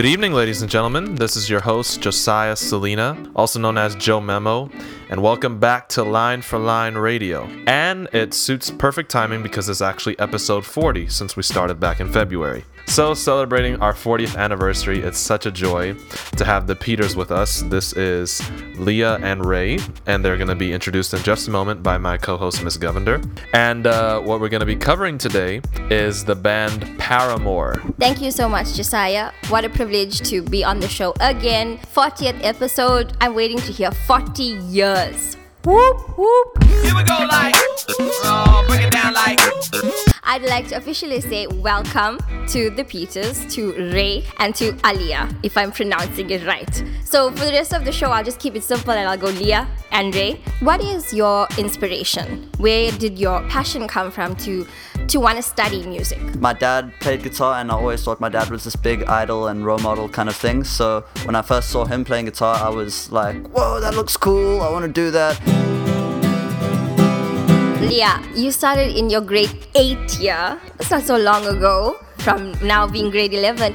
Good evening, ladies and gentlemen. This is your host, Josiah Salina, also known as Joe Memo, and welcome back to Line for Line Radio. And it suits perfect timing because it's actually episode 40 since we started back in February. So, celebrating our 40th anniversary, it's such a joy to have the Peters with us. This is Leah and Ray, and they're going to be introduced in just a moment by my co host, Miss Govender. And uh, what we're going to be covering today is the band Paramore. Thank you so much, Josiah. What a privilege to be on the show again. 40th episode. I'm waiting to hear 40 years. Whoop, whoop. Here we go, like, uh, bring it down, like. I'd like to officially say welcome to the Peters, to Ray, and to Alia, if I'm pronouncing it right. So for the rest of the show, I'll just keep it simple and I'll go Leah and Ray. What is your inspiration? Where did your passion come from to to want to study music? My dad played guitar, and I always thought my dad was this big idol and role model kind of thing. So when I first saw him playing guitar, I was like, "Whoa, that looks cool! I want to do that." Leah, you started in your grade 8 year. It's not so long ago from now being grade 11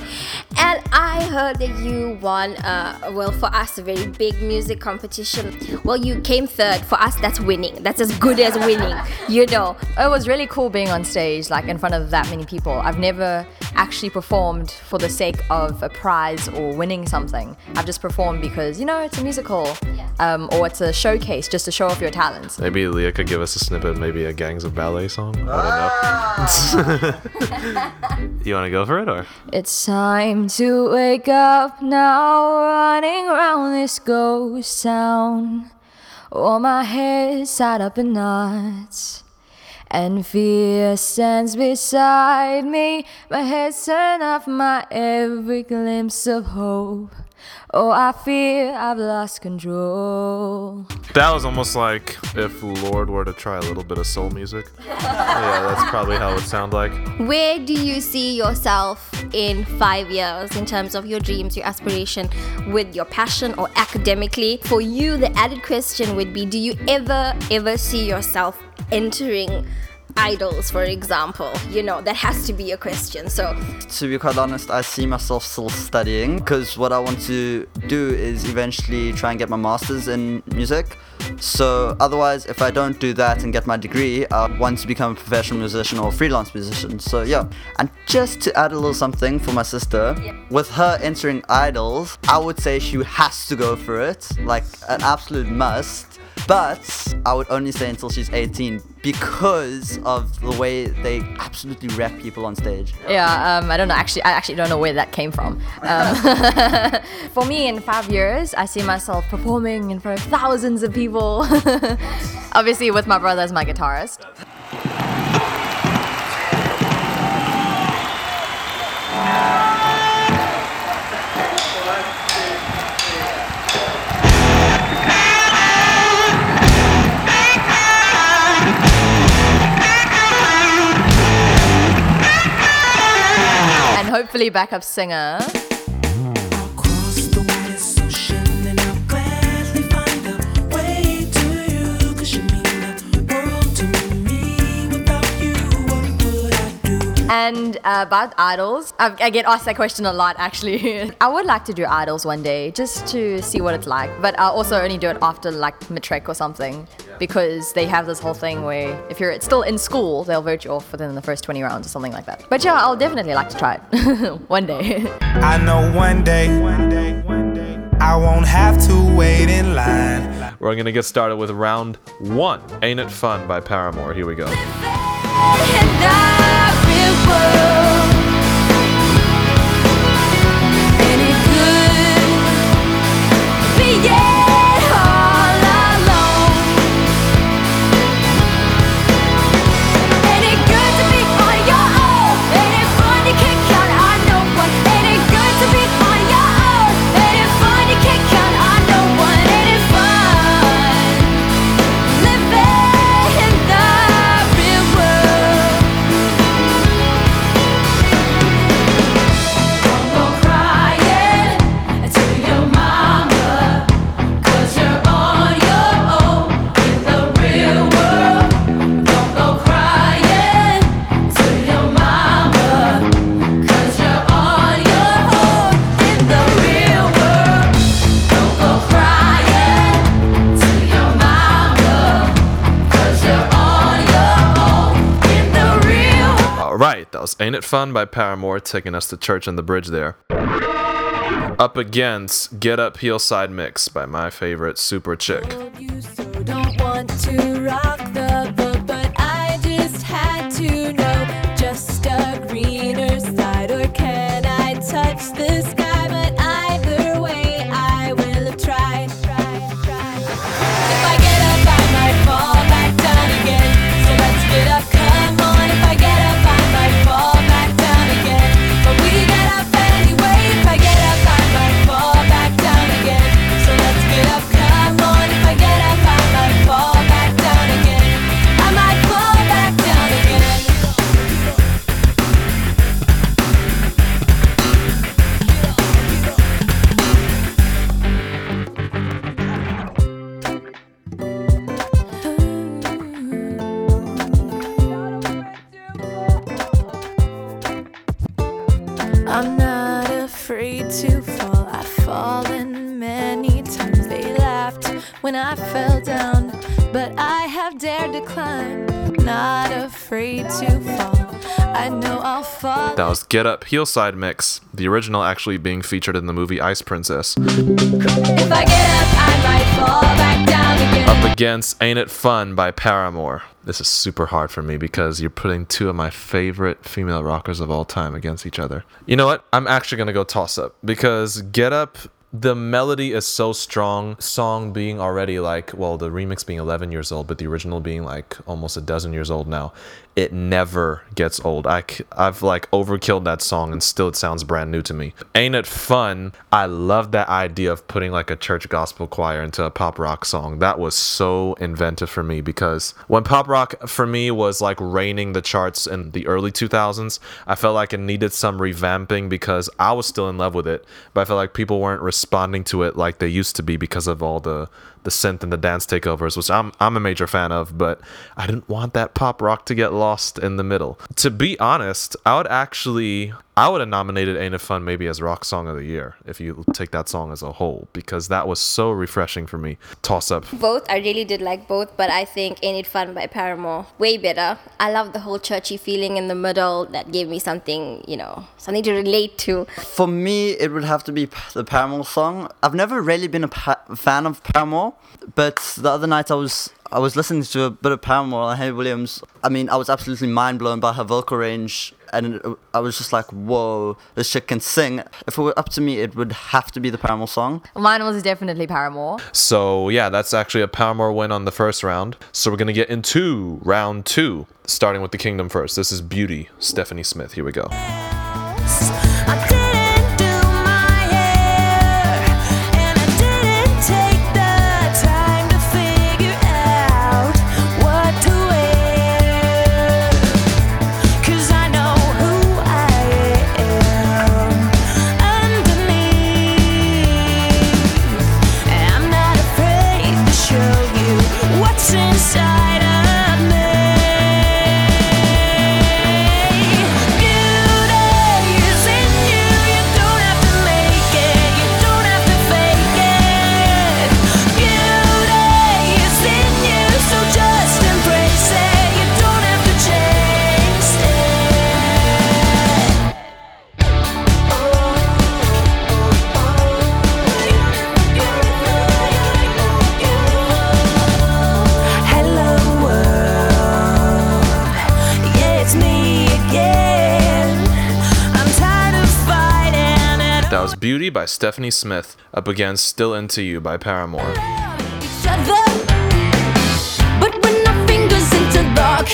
and i heard that you won uh, well for us a very big music competition. Well you came third. For us that's winning. That's as good as winning you know. It was really cool being on stage like in front of that many people. I've never actually performed for the sake of a prize or winning something. I've just performed because you know it's a musical um, or it's a showcase just to show off your talents. Maybe leah could give us a snippet maybe a gangs of ballet song. I don't know You want to go for it or? It's time to wake up now, running around this ghost town. Oh, my head's tied up in knots. And fear stands beside me. My head's turned off my every glimpse of hope. Oh, I fear I've lost control. That was almost like if Lorde were to try a little bit of soul music. yeah, that's probably how it would sound like. Where do you see yourself in five years in terms of your dreams, your aspiration with your passion or academically? For you, the added question would be do you ever, ever see yourself entering idols, for example? You know, that has to be a question. So, to be quite honest, I see myself still studying because what I want to do is eventually try and get my master's in music. So, otherwise, if I don't do that and get my degree, I want to become a professional musician or freelance musician. So, yeah. And just to add a little something for my sister, with her entering idols, I would say she has to go for it, like an absolute must but I would only say until she's 18 because of the way they absolutely wreck people on stage. Yeah, um, I don't know. Actually, I actually don't know where that came from. Um, for me, in five years, I see myself performing in front of thousands of people. Obviously, with my brother as my guitarist. Hopefully backup singer. And uh, about idols, I, I, get asked that question a lot actually. I would like to do idols one day just to see what it's like, but I'll also only do it after like matric or something because they have this whole thing where if you're still in school, they'll vote you off within the first 20 rounds or something like that. But yeah, I'll definitely like to try it one day. I know one day, one day, one day, I won't have to wait in line. We're gonna get started with round one. Ain't It Fun by Paramore. Here we go world. Was Ain't It Fun by Paramore taking us to church and the bridge there. Up against Get Up Heel Side Mix by my favorite Superchick. I'm not afraid to fall. I've fallen many times. They laughed when I fell down, but I have dared to climb. Not afraid to fall. I know I'll fall. That was Get Up Heel Side Mix, the original actually being featured in the movie Ice Princess. If I get up, I might fall back down again. Up against Ain't It Fun by Paramore. This is super hard for me because you're putting two of my favorite female rockers of all time against each other. You know what? I'm actually going to go toss up because Get Up, the melody is so strong. Song being already like, well, the remix being 11 years old, but the original being like almost a dozen years old now. It never gets old. I, I've like overkilled that song and still it sounds brand new to me. Ain't It Fun? I love that idea of putting like a church gospel choir into a pop rock song. That was so inventive for me because when pop rock for me was like reigning the charts in the early 2000s, I felt like it needed some revamping because I was still in love with it, but I felt like people weren't responding to it like they used to be because of all the the synth and the dance takeovers, which I'm I'm a major fan of, but I didn't want that pop rock to get lost in the middle. To be honest, I would actually I would have nominated Ain't It Fun maybe as rock song of the year if you take that song as a whole because that was so refreshing for me. Toss up. Both, I really did like both, but I think Ain't It Fun by Paramore, way better. I love the whole churchy feeling in the middle that gave me something, you know, something to relate to. For me, it would have to be the Paramore song. I've never really been a pa- fan of Paramore, but the other night I was I was listening to a bit of Paramore and Henry Williams. I mean, I was absolutely mind blown by her vocal range, and I was just like, "Whoa, this chick can sing." If it were up to me, it would have to be the Paramore song. Mine was definitely Paramore. So yeah, that's actually a Paramore win on the first round. So we're gonna get into round two, starting with the Kingdom first. This is Beauty, Stephanie Smith. Here we go. By Stephanie Smith, up against Still Into You by Paramore. But when our fingers interlock,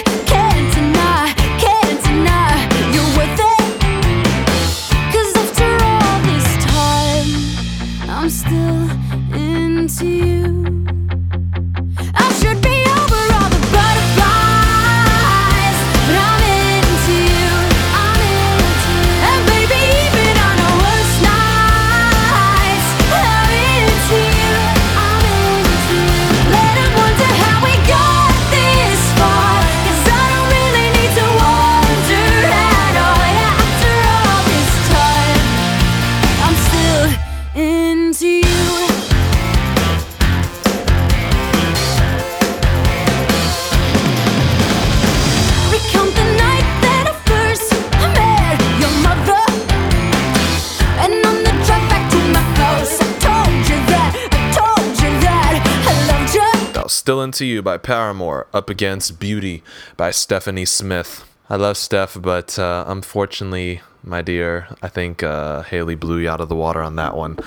Into You by Paramore up against Beauty by Stephanie Smith. I love Steph, but uh, unfortunately, my dear, I think uh, Hayley blew you out of the water on that one.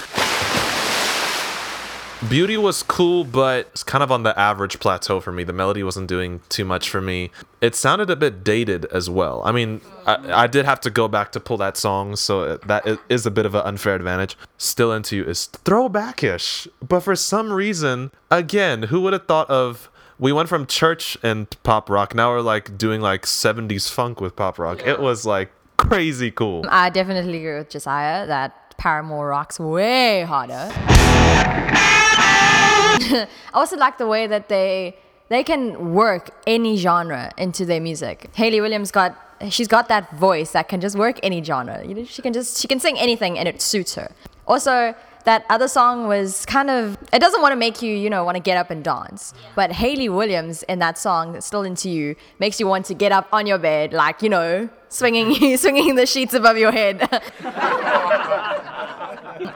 Beauty was cool, but it's kind of on the average plateau for me. The melody wasn't doing too much for me. It sounded a bit dated as well. I mean, I, I did have to go back to pull that song, so that is a bit of an unfair advantage. Still Into You is throwbackish, but for some reason, again, who would have thought of we went from church and pop rock. Now we're like doing like 70s funk with pop rock. It was like crazy cool. I definitely agree with Josiah that Paramore rocks way harder. I also like the way that they they can work any genre into their music. Hayley Williams got she's got that voice that can just work any genre. You know, she can just she can sing anything and it suits her. Also, that other song was kind of it doesn't want to make you you know want to get up and dance but hayley williams in that song still into you makes you want to get up on your bed like you know swinging swinging the sheets above your head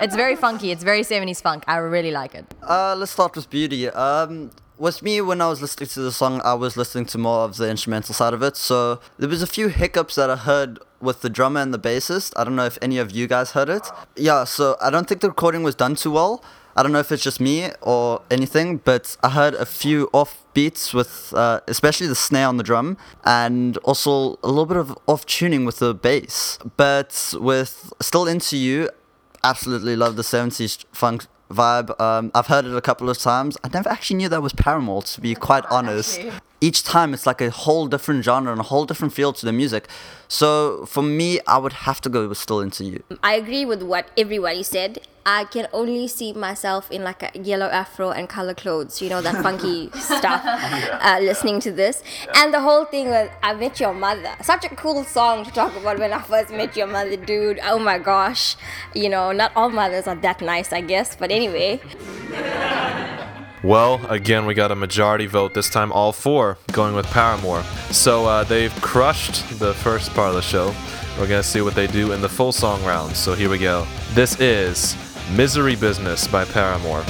it's very funky it's very 70s funk i really like it Uh, let's start with Beauty. Um, with me, when I was listening to the song, I was listening to more of the instrumental side of it. So there was a few hiccups that I heard with the drummer and the bassist. I don't know if any of you guys heard it. Yeah, so I don't think the recording was done too well. I don't know if it's just me or anything, but I heard a few off beats with, uh, especially the snare on the drum, and also a little bit of off tuning with the bass. But with Still Into You, absolutely love the 70s funk vibe. Um, I've heard it a couple of times. I never actually knew that was Paramore, to be quite honest. Each time it's like a whole different genre and a whole different feel to the music. So for me, I would have to go with Still Into You. I agree with what everybody said. I can only see myself in like a yellow afro and color clothes, you know, that funky stuff, uh, listening to this. And the whole thing was, I Met Your Mother. Such a cool song to talk about when I first met your mother, dude. Oh my gosh. You know, not all mothers are that nice, I guess. But anyway, Well, again, we got a majority vote, this time all four, going with Paramore. So uh, they've crushed the first part of the show. We're going to see what they do in the full song round. So here we go. This is Misery Business by Paramore.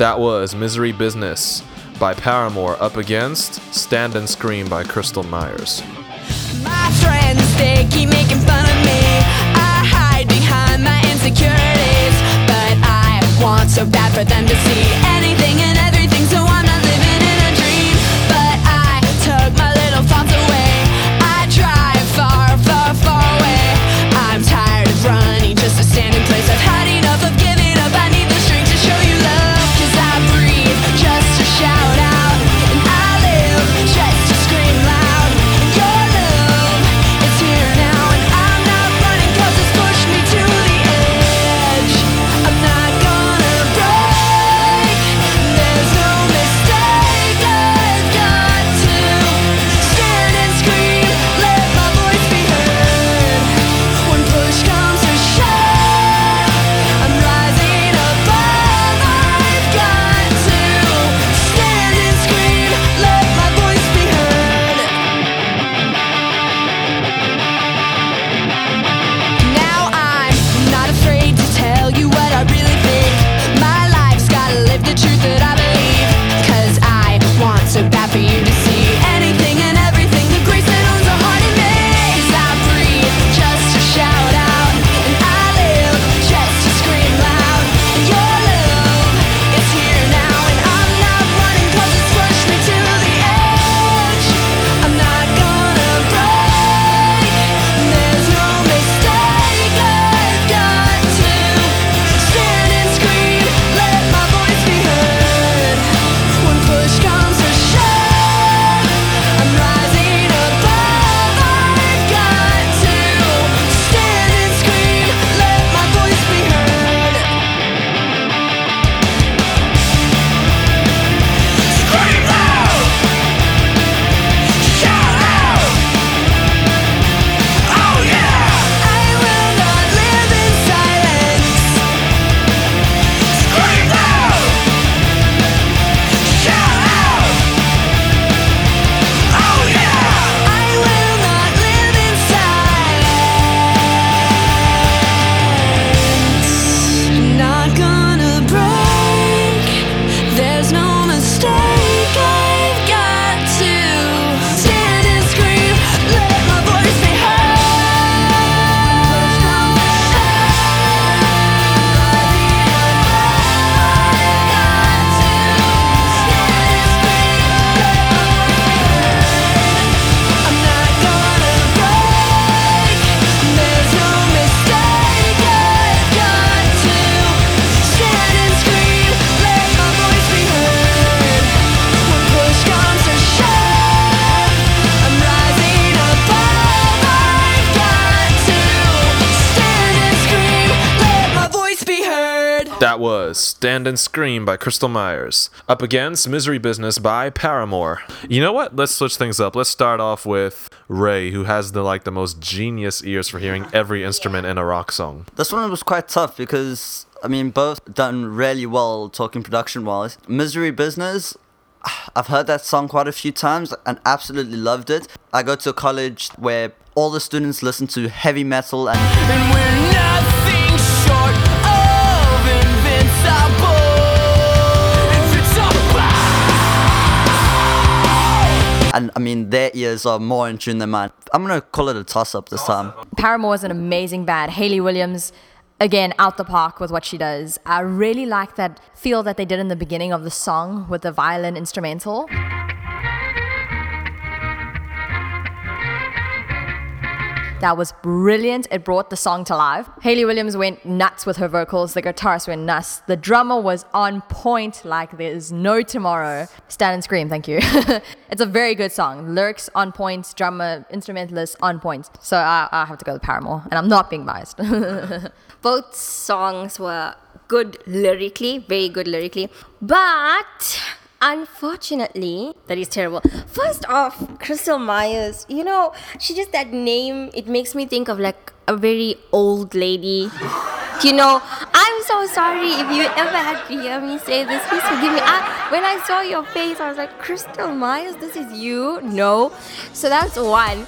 That was Misery Business by Paramore up against Stand and Scream by Krystal Meyers. My friends, they keep making fun of me. I hide behind my insecurities, but I want so bad for them to see anything and everything, so I'm not living in a dream. But I took my little thoughts away. I drive far, far, far away. I'm tired of running just to stand in place. I've was Stand and Scream by Krystal Meyers. Up against Misery Business by Paramore. You know what? Let's switch things up. Let's start off with Ray, who has the like the most genius ears for hearing every instrument in a rock song. This one was quite tough because I mean both done really well talking production wise. Misery Business, I've heard that song quite a few times and absolutely loved it. I go to a college where all the students listen to heavy metal and And and I mean their ears are more in tune than mine. I'm gonna call it a toss up this time. Paramore is an amazing band. Hayley Williams, again, out the park with what she does. I really like that feel that they did in the beginning of the song with the violin instrumental. That was brilliant. It brought the song to life. Hayley Williams went nuts with her vocals. The guitarist went nuts. The drummer was on point like there's no tomorrow. Stand and scream, thank you. it's a very good song. Lyrics on point, drummer, instrumentalist on point. So I, I have to go with Paramore, and I'm not being biased. Both songs were good lyrically, very good lyrically, but unfortunately, that is terrible. First off, Krystal Meyers, you know, she just that name, it makes me think of like a very old lady. You know, I'm so sorry if you ever had to hear me say this. Please forgive me. I, when I saw your face, I was like, Krystal Meyers, this is you? No. So that's one.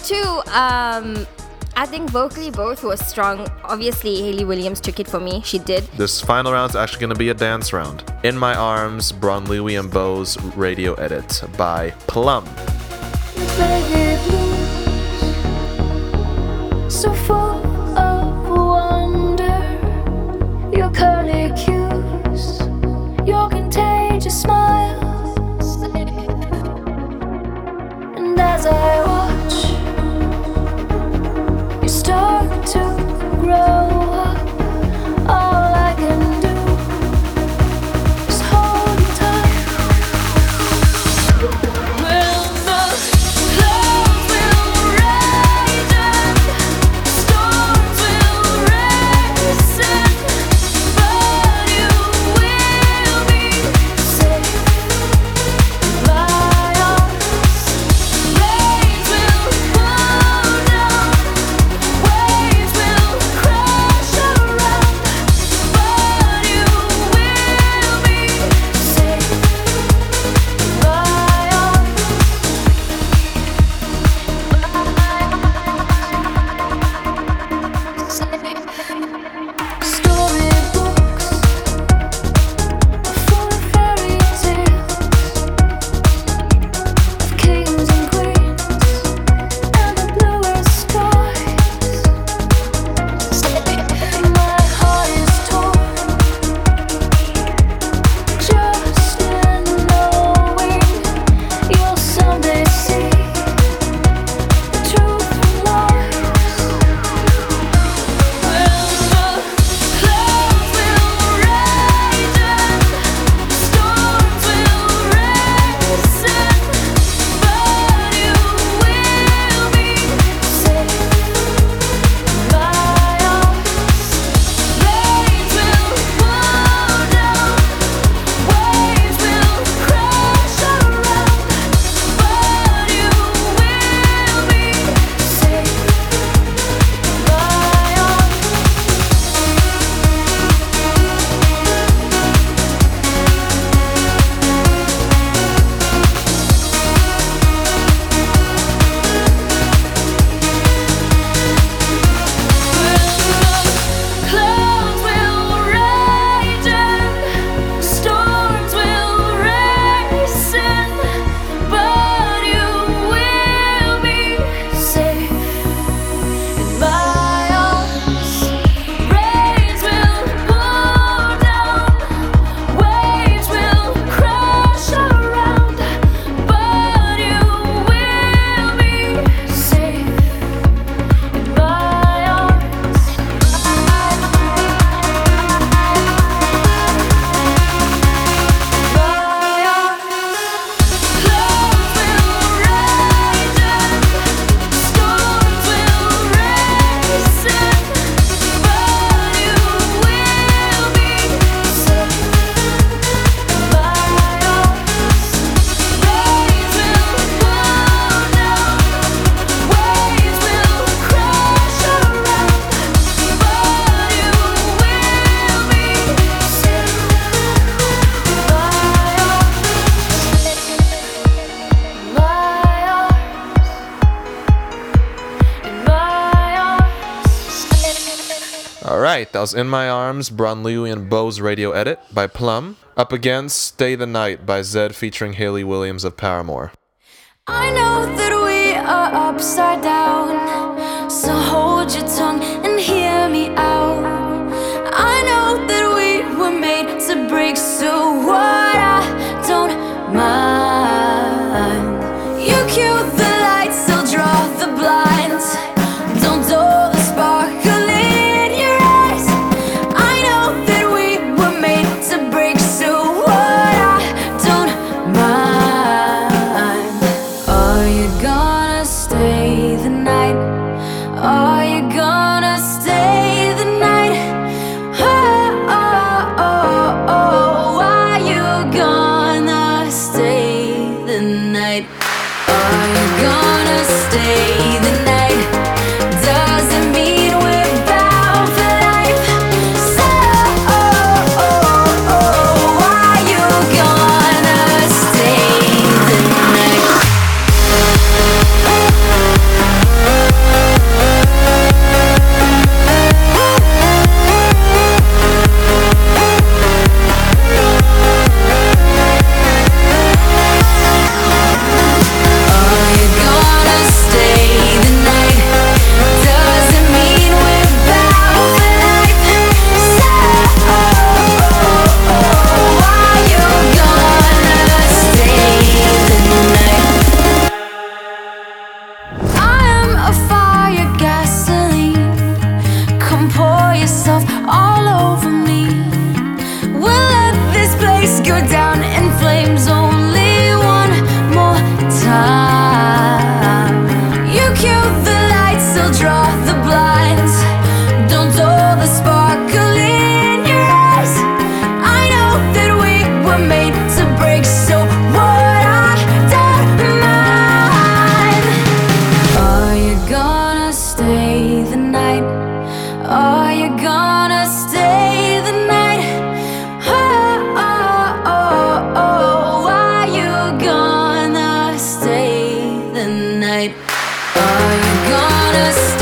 Two, um, I think vocally both were strong. Obviously, Hayley Williams took it for me. She did. This final round is actually going to be a dance round. In My Arms, Bronleewe and Bose radio edit by Plumb. So full of wonder, your curly cues, your contagious smiles. And as I grow. In My Arms, Bronleewe and Bose radio edit by Plumb. Up against Stay the Night by Zedd featuring Hayley Williams of Paramore. I know that we are upside down, so hold your tongue and hear me out. I know that we were made to break, so why?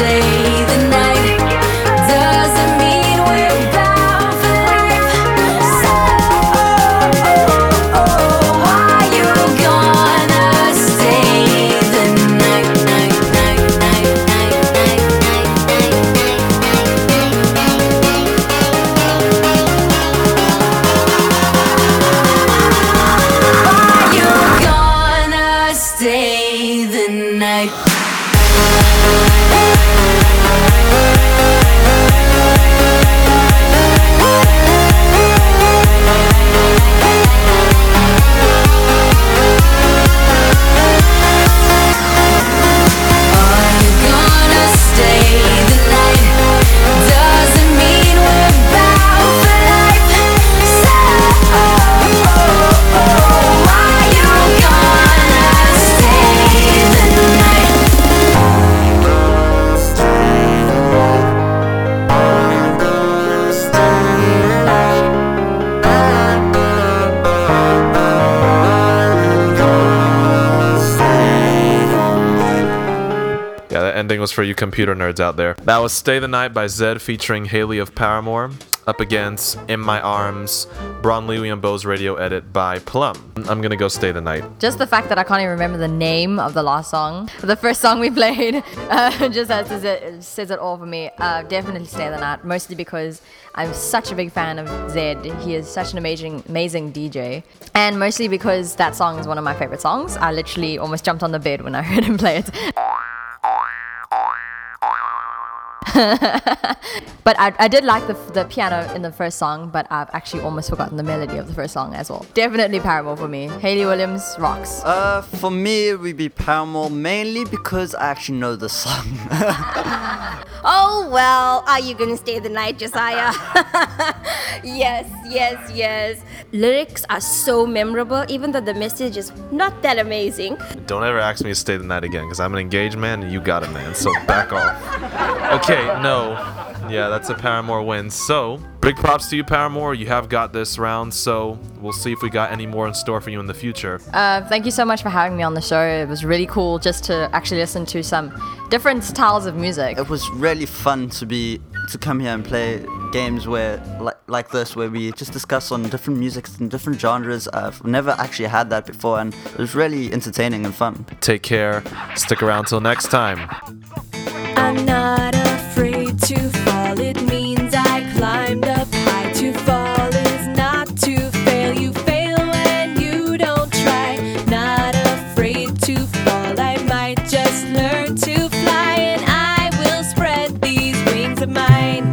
day. Was for you computer nerds out there. That was Stay the Night by Zedd featuring Hayley of Paramore. Up against In My Arms, Bronleewe and Bose radio edit by Plumb. I'm gonna go Stay the Night. Just the fact that I can't even remember the name of the last song, the first song we played, uh, just says it, says it all for me. Uh, definitely Stay the Night, mostly because I'm such a big fan of Zedd. He is such an amazing, amazing DJ, and mostly because that song is one of my favorite songs. I literally almost jumped on the bed when I heard him play it. but I, I did like the, the piano in the first song, but I've actually almost forgotten the melody of the first song as well. Definitely Paramore for me. Hayley Williams rocks. Uh, for me, it would be Paramore mainly because I actually know the song. Oh well, are you gonna stay the night, Josiah? yes, yes, yes. Lyrics are so memorable, even though the message is not that amazing. Don't ever ask me to stay the night again, because I'm an engaged man and you got a man. So back off. Okay, no. Yeah, that's a Paramore win. So, big props to you, Paramore. You have got this round, so we'll see if we got any more in store for you in the future. Uh, thank you so much for having me on the show. It was really cool just to actually listen to some different styles of music. it was really fun to be to come here and play games where like like this where we just discuss on different musics and different genres. I've never actually had that before, and it was really entertaining and fun. Take care. Stick around till next time. I'm not afraid to fall. It wings